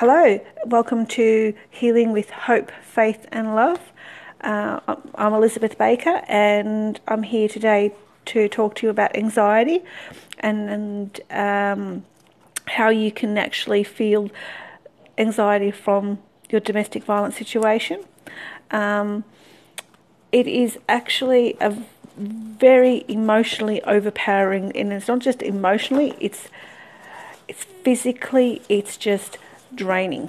Hello, welcome to Healing with Hope, Faith and Love. Uh, I'm Elizabeth Baker and I'm here today to talk to you about anxiety and, and um, how you can actually feel anxiety from your domestic violence situation. Um, it is actually a very emotionally overpowering, and it's not just emotionally; it's it's physically. It's just draining.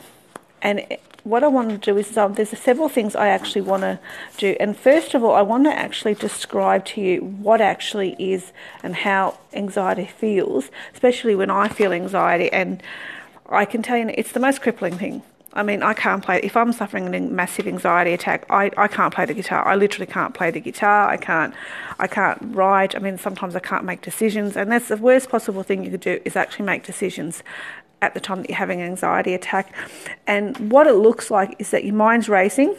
And what I want to do is um, there's several things I actually want to do. And first of all, I want to actually describe to you what actually is and how anxiety feels, especially when I feel anxiety. And I can tell you, it's the most crippling thing. I mean, I can't play. If I'm suffering a massive anxiety attack, I, I can't play the guitar. I literally can't play the guitar. I can't, I can't write. I mean, sometimes I can't make decisions, and that's the worst possible thing you could do is actually make decisions at the time that you're having an anxiety attack. And what it looks like is that your mind's racing.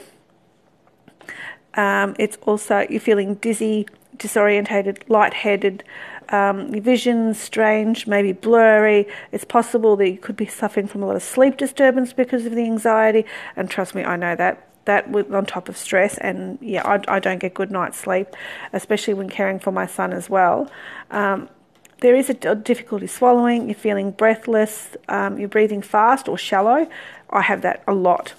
Um, it's also you're feeling dizzy, disorientated, lightheaded. Um, your vision's strange, maybe blurry. It's possible that you could be suffering from a lot of sleep disturbance because of the anxiety. And trust me, I know that that on top of stress and yeah I, I, don't get good night's sleep especially when caring for my son as well um, there is a difficulty swallowing, you're feeling breathless, um, you're breathing fast or shallow. I have that a lot.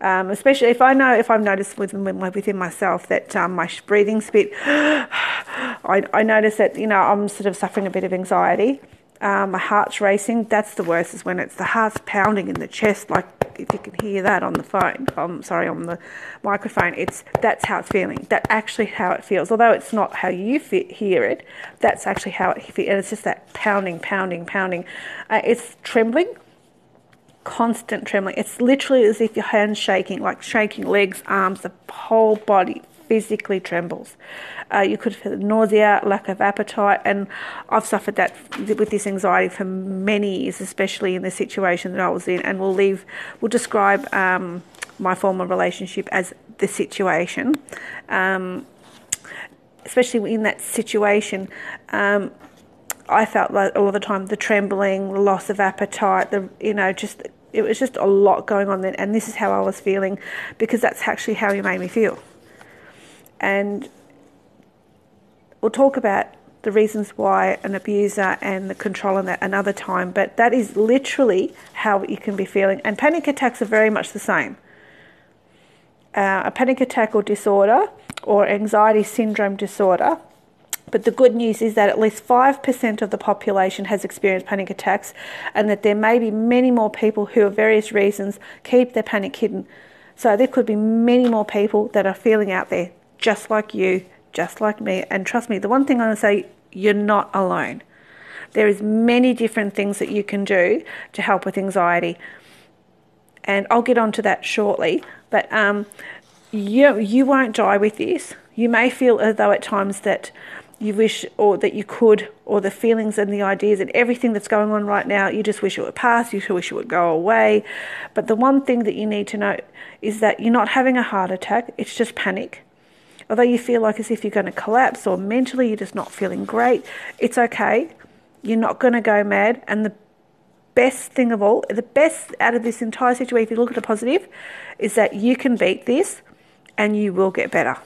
Um, especially if I know, if I've noticed within, within myself that um, my breathing's a bit, I, I notice that, you know, I'm sort of suffering a bit of anxiety. Um, my heart's racing. That's the worst, is when it's the heart's pounding in the chest, like if you can hear that on the phone, I'm sorry, on the microphone, it's that's how it's feeling. That's actually how it feels. Although it's not how you hear it, that's actually how it feels. And it's just that pounding, pounding, pounding. Uh, it's trembling, constant trembling. It's literally as if your hand's shaking, like shaking legs, arms, the whole body physically trembles. Uh, you could feel nausea, lack of appetite, and I've suffered that with this anxiety for many years, especially in the situation that I was in. And we'll leave, we'll describe um, my former relationship as the situation. Um, especially in that situation, um, I felt like all the time the trembling, the loss of appetite, the you know just it was just a lot going on then, and this is how I was feeling because that's actually how he made me feel and we'll talk about the reasons why an abuser and the control in that another time, but that is literally how you can be feeling. And panic attacks are very much the same. Uh, a panic attack or disorder or anxiety syndrome disorder. But the good news is that at least 5% of the population has experienced panic attacks, and that there may be many more people who, for various reasons, keep their panic hidden. So there could be many more people that are feeling out there just like you, just like me. And trust me, the one thing I'm to say, you're not alone. There is many different things that you can do to help with anxiety. And I'll get onto that shortly. But um, you, you won't die with this. You may feel as though at times that you wish or that you could or the feelings and the ideas and everything that's going on right now you just wish it would pass you wish it would go away but the one thing that you need to know is that you're not having a heart attack it's just panic although you feel like as if you're going to collapse or mentally you're just not feeling great, it's okay. You're not going to go mad. And the best thing of all, the best out of this entire situation, if you look at the positive, is that you can beat this and you will get better.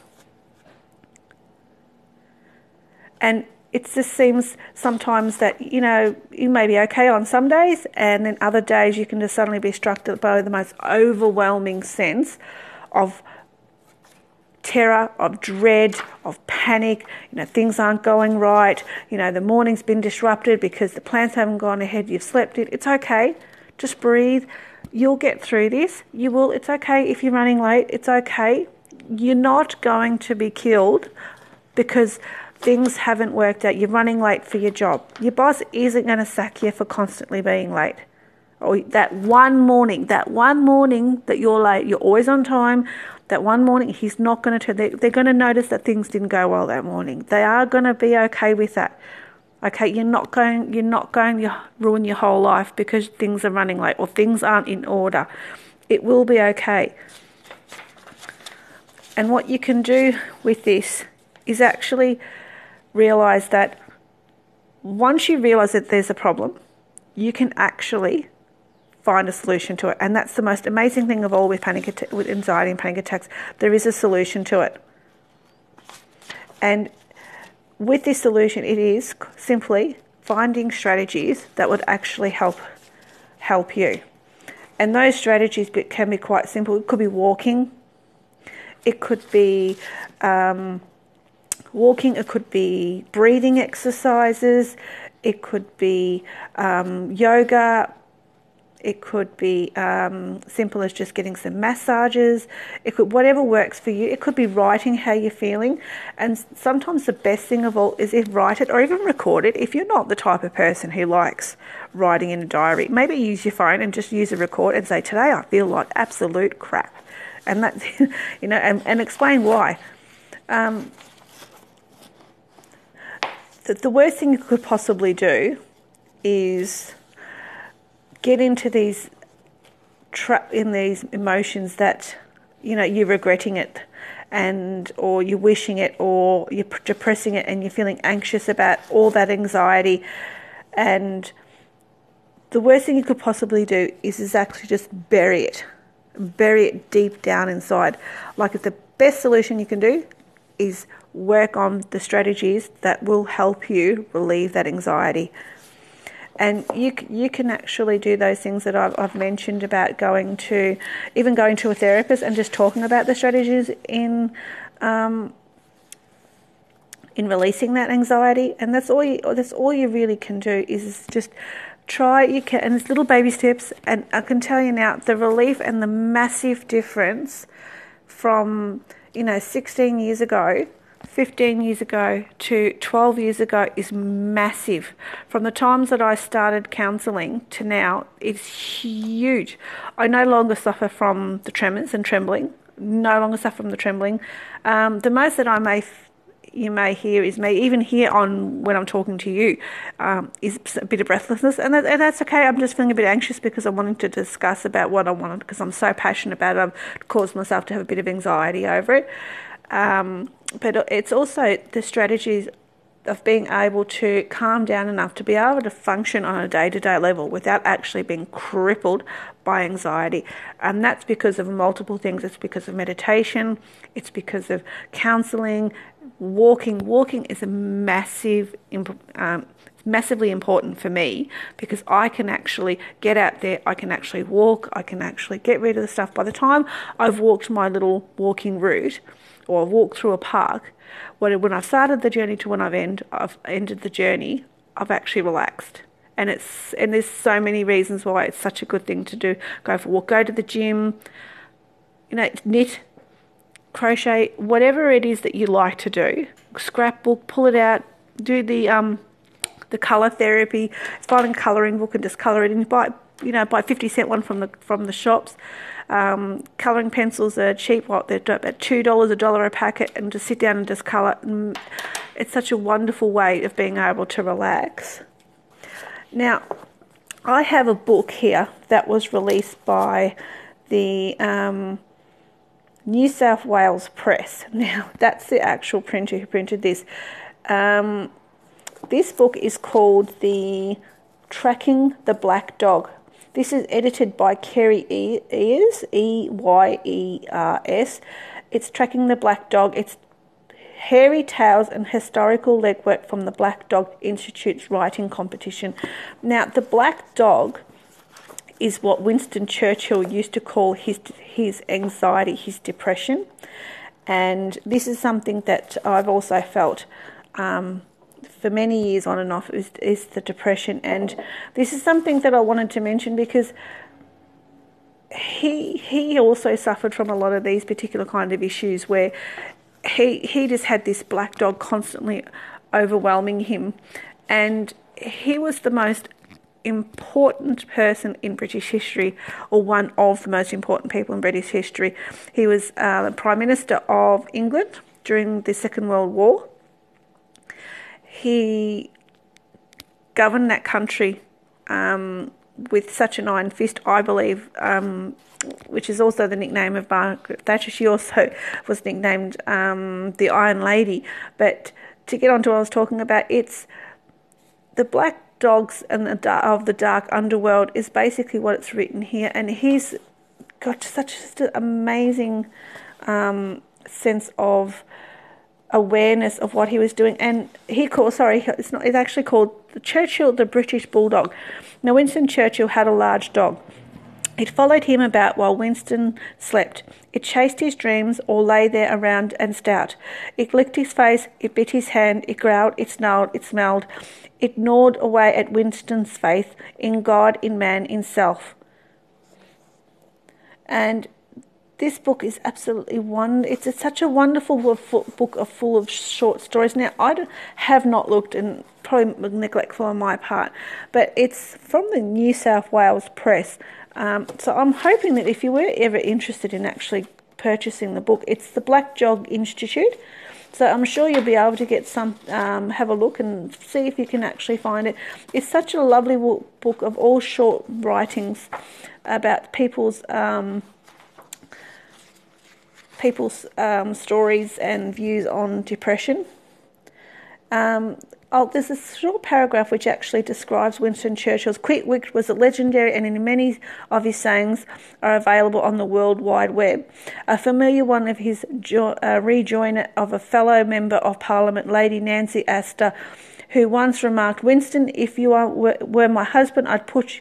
And it just seems sometimes that, you know, you may be okay on some days, and then other days you can just suddenly be struck by the most overwhelming sense of terror, of dread, of panic. You know, things aren't going right. You know, the morning's been disrupted because the plans haven't gone ahead. You've slept it. It's okay. Just breathe. You'll get through this. You will. It's okay if you're running late. It's okay. You're not going to be killed because things haven't worked out. You're running late for your job. Your boss isn't going to sack you for constantly being late. Or that one morning, that one morning that you're late, you're always on time that one morning he's not going to turn, they, they're going to notice that things didn't go well that morning. They are going to be okay with that. Okay, you're not going, you're not going to ruin your whole life because things are running late or things aren't in order. It will be okay. And what you can do with this is actually realize that once you realize that there's a problem, you can actually find a solution to it. And that's the most amazing thing of all with panic with anxiety and panic attacks. There is a solution to it. And with this solution, it is simply finding strategies that would actually help help you. And those strategies can be quite simple. It could be walking. It could be um, walking. It could be breathing exercises. It could be um, yoga. It could be um, simple as just getting some massages. It could whatever works for you. It could be writing how you're feeling, and sometimes the best thing of all is if write it or even record it. If you're not the type of person who likes writing in a diary, maybe use your phone and just use a record and say, "Today I feel like absolute crap," and that's you know, and, and explain why. Um, the, the worst thing you could possibly do is get into these tra- in these emotions that you know you're regretting it and or you're wishing it or you're depressing it and you're feeling anxious about all that anxiety. And the worst thing you could possibly do is, is actually just bury it. Bury it deep down inside. Like the best solution you can do is work on the strategies that will help you relieve that anxiety and you you can actually do those things that I've, I've mentioned about going to even going to a therapist and just talking about the strategies in um, in releasing that anxiety. And that's all you that's all you really can do is just try you can and it's little baby steps. And I can tell you now the relief and the massive difference from you know 16 years ago 15 years ago to 12 years ago is massive. From the times that I started counselling to now, it's huge. I no longer suffer from the tremors and trembling, no longer suffer from the trembling. Um, the most that I may you may hear is me, even here on when I'm talking to you, um, is a bit of breathlessness, and, that, and, that's okay. I'm just feeling a bit anxious because I'm wanting to discuss about what I wanted because I'm so passionate about it. I've caused myself to have a bit of anxiety over it. Um, but it's also the strategies of being able to calm down enough to be able to function on a day to day level without actually being crippled by anxiety. And that's because of multiple things. It's because of meditation, it's because of counseling, walking. Walking is a massive, um, massively important for me because I can actually get out there, I can actually walk, I can actually get rid of the stuff. By the time I've walked my little walking route, or walked through a park, when, when I've started the journey to when I've, end, I've ended the journey, I've actually relaxed. And it's and there's so many reasons why it's such a good thing to do. Go for a walk, go to the gym, you know, knit, crochet, whatever it is that you like to do. Scrapbook, pull it out, do the um, the color therapy. Find a coloring book and just color it in. Buy you know buy fifty cent one from the from the shops. Um, colouring pencils are cheap, what they're about two dollars a dollar a packet, and just sit down and just colour. Mm, it's such a wonderful way of being able to relax. Now, I have a book here that was released by the um, New South Wales Press. Now, that's the actual printer who printed this. Um, this book is called the Tracking the Black Dog this is edited by Kerry Eyers, E Y E R S. It's tracking the black dog. It's hairy tales and historical legwork from the Black Dog Institute's writing competition. Now, the black dog is what Winston Churchill used to call his his anxiety, his depression, and this is something that I've also felt um, for many years on and off is, is the depression. And this is something that I wanted to mention because he he also suffered from a lot of these particular kind of issues where he he just had this black dog constantly overwhelming him and he was the most important person in British history, or one of the most important people in British history. He was uh, Prime Minister of England during the Second World War he governed that country um, with such an iron fist, I believe, um, which is also the nickname of Margaret Thatcher. She also was nicknamed um, the Iron Lady. But to get on to what I was talking about, it's the black dogs and the of the dark underworld is basically what it's written here, and he's got such an amazing um, sense of awareness of what he was doing, and he called sorry, it's not it's actually called the Churchill the British Bulldog. Now Winston Churchill had a large dog. It followed him about while Winston slept. It chased his dreams or lay there around and stout. It licked his face, it bit his hand, it growled, it snarled, it smelled. It gnawed away at Winston's faith in God, in man, in self. And this book is absolutely one. It's such a wonderful book of full of short stories. Now I have not looked, and probably neglectful on my part, but it's from the New South Wales Press. Um, so I'm hoping that if you were ever interested in actually purchasing the book, it's the Black Dog Institute. So I'm sure you'll be able to get some, um, have a look and see if you can actually find it. It's such a lovely book of all short writings about people's um, people's um, stories and views on depression. Um, oh, there's a short paragraph which actually describes Winston Churchill's quick wit was legendary and in many of his sayings are available on the World Wide Web. A familiar one of his jo- uh, rejoinder of a fellow member of Parliament, Lady Nancy Astor, who once remarked, Winston, if you are, were, were my husband, I'd put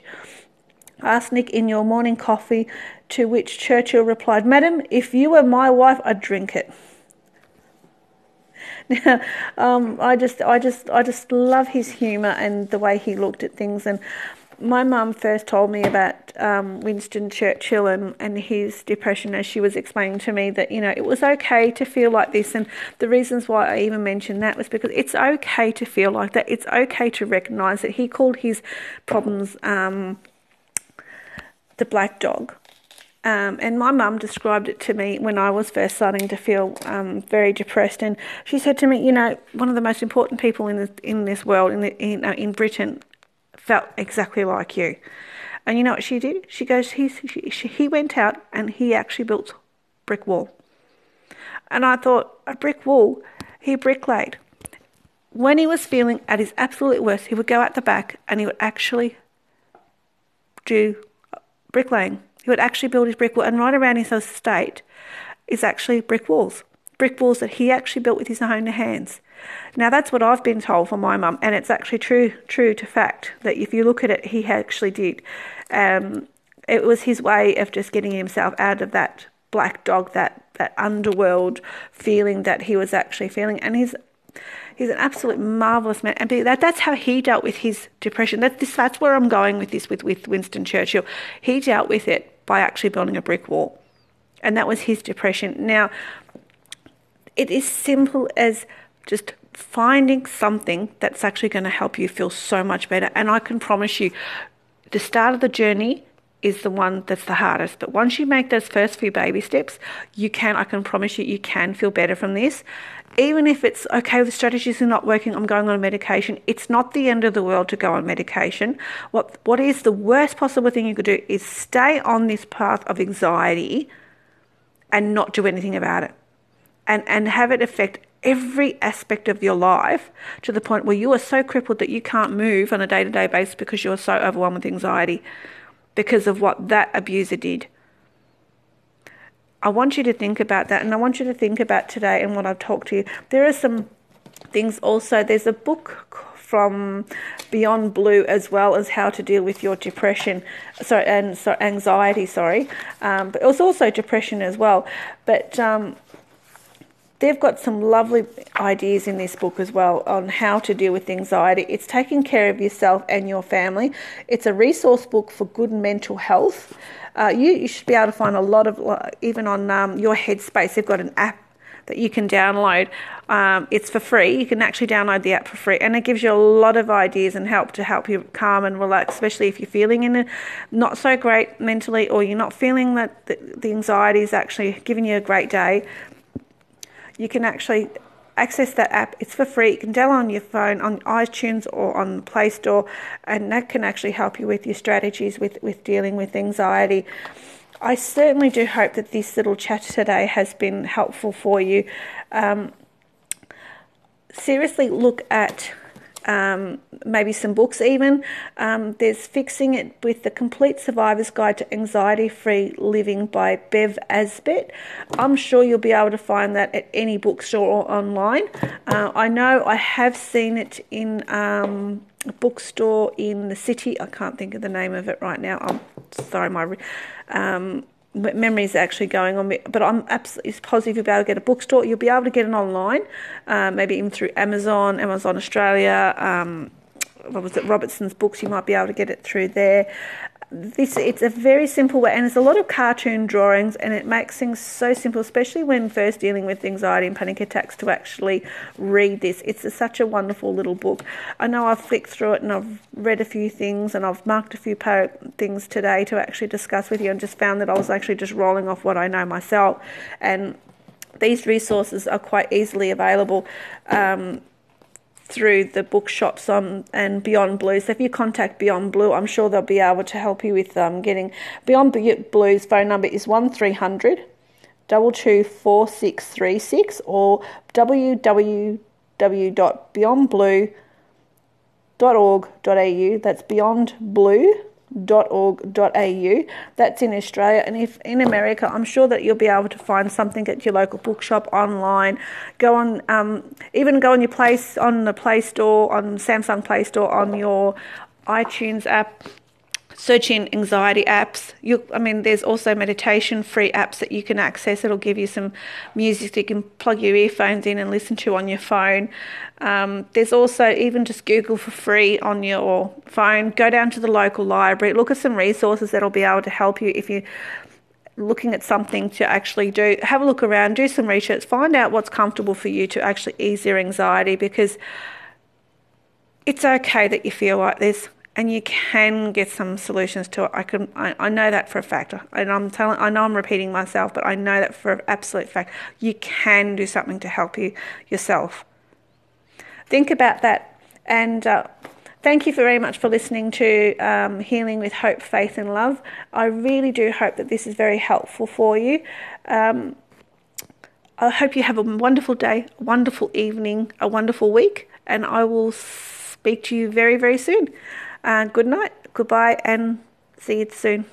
arsenic in your morning coffee, to which Churchill replied, Madam, if you were my wife, I'd drink it. Um, I just, I just, I just love his humour and the way he looked at things. And my mum first told me about um, Winston Churchill and, and his depression as she was explaining to me that, you know, it was okay to feel like this. And the reasons why I even mentioned that was because it's okay to feel like that. It's okay to recognise that he called his problems um, the black dog. Um, and my mum described it to me when I was first starting to feel um, very depressed. And she said to me, you know, one of the most important people in this, in this world, in, the, in, uh, in Britain, felt exactly like you. And you know what she did? She goes, he, she, he went out and he actually built brick wall. And I thought, a brick wall, he bricklayed. When he was feeling at his absolute worst, he would go out the back and he would actually do bricklaying. He would actually build his brick wall, and right around his estate is actually brick walls, brick walls that he actually built with his own hands. Now that's what I've been told from my mum, and it's actually true, true to fact that if you look at it, he actually did. Um, it was his way of just getting himself out of that black dog, that that underworld feeling that he was actually feeling, and he's he's an absolute marvelous man, and that that's how he dealt with his depression. That's this, that's where I'm going with this with with Winston Churchill. He dealt with it by actually building a brick wall. And that was his depression. Now, it is simple as just finding something that's actually going to help you feel so much better. And I can promise you, the start of the journey is the one that's the hardest. But once you make those first few baby steps, you can, I can promise you, you can feel better from this even if it's okay, the strategies are not working, I'm going on medication, it's not the end of the world to go on medication. What, what is the worst possible thing you could do is stay on this path of anxiety and not do anything about it. And, and have it affect every aspect of your life to the point where you are so crippled that you can't move on a day to day basis because you're so overwhelmed with anxiety because of what that abuser did. I want you to think about that, and I want you to think about today and what I've talked to you. There are some things also. There's a book from Beyond Blue as well as how to deal with your depression, sorry, and so anxiety. Sorry, um, but it was also depression as well. But um, they've got some lovely ideas in this book as well on how to deal with anxiety. It's taking care of yourself and your family. It's a resource book for good mental health. Uh, you, you, should be able to find a lot of, even on um, your Headspace, they've got an app that you can download. Um, it's for free. You can actually download the app for free, and it gives you a lot of ideas and help to help you calm and relax, especially if you're feeling in a not so great mentally, or you're not feeling that the, the anxiety is actually giving you a great day. You can actually access that app. It's for free. You can download on your phone, on iTunes or on the Play Store, and that can actually help you with your strategies with, with dealing with anxiety. I certainly do hope that this little chat today has been helpful for you. Um, seriously, look at um, maybe some books even. Um, there's Fixing It with the Complete Survivor's Guide to Anxiety Free Living by Bev Aisbett. I'm sure you'll be able to find that at any bookstore or online. Uh, I know I have seen it in um, a bookstore in the city. I can't think of the name of it right now. I'm sorry, my um, memory is actually going on, but I'm absolutely positive you'll be able to get a bookstore. You'll be able to get it online, uh, maybe even through Amazon, Amazon Australia. Um, what was it, Robertson's books? You might be able to get it through there this it's a very simple way and it's a lot of cartoon drawings and it makes things so simple especially when first dealing with anxiety and panic attacks to actually read this. It's a, such a wonderful little book. I know i've flicked through it and i've read a few things and i've marked a few po- things today to actually discuss with you and just found that i was actually just rolling off what i know myself. And these resources are quite easily available. Um, through the bookshops on and Beyond Blue. So if you contact Beyond Blue, I'm sure they'll be able to help you with um, getting Beyond Blue's phone number is one three hundred double two four six three six or www.beyondblue.org.au. That's Beyond Blue au. That's in Australia. And if in America, I'm sure that you'll be able to find something at your local bookshop online. Go on, um, even go on your place on the Play Store, on Samsung Play Store, on your iTunes app search in anxiety apps. You, I mean, there's also meditation free apps that you can access. It'll give you some music that you can plug your earphones in and listen to on your phone. Um, there's also even just Google for free on your phone. Go down to the local library, look at some resources that'll be able to help you if you looking at something to actually do have a look around do some research find out what's comfortable for you to actually ease your anxiety because it's okay that you feel like this and you can get some solutions to it. I can, I, I know that for a fact, and I'm telling, I know I'm repeating myself, but I know that for an absolute fact. You can do something to help you yourself. Think about that, and uh, thank you very much for listening to um, Healing with Hope, Faith, and Love. I really do hope that this is very helpful for you. Um, I hope you have a wonderful day, a wonderful evening, a wonderful week, and I will speak to you very, very soon. Uh, good night, goodbye, and see you soon.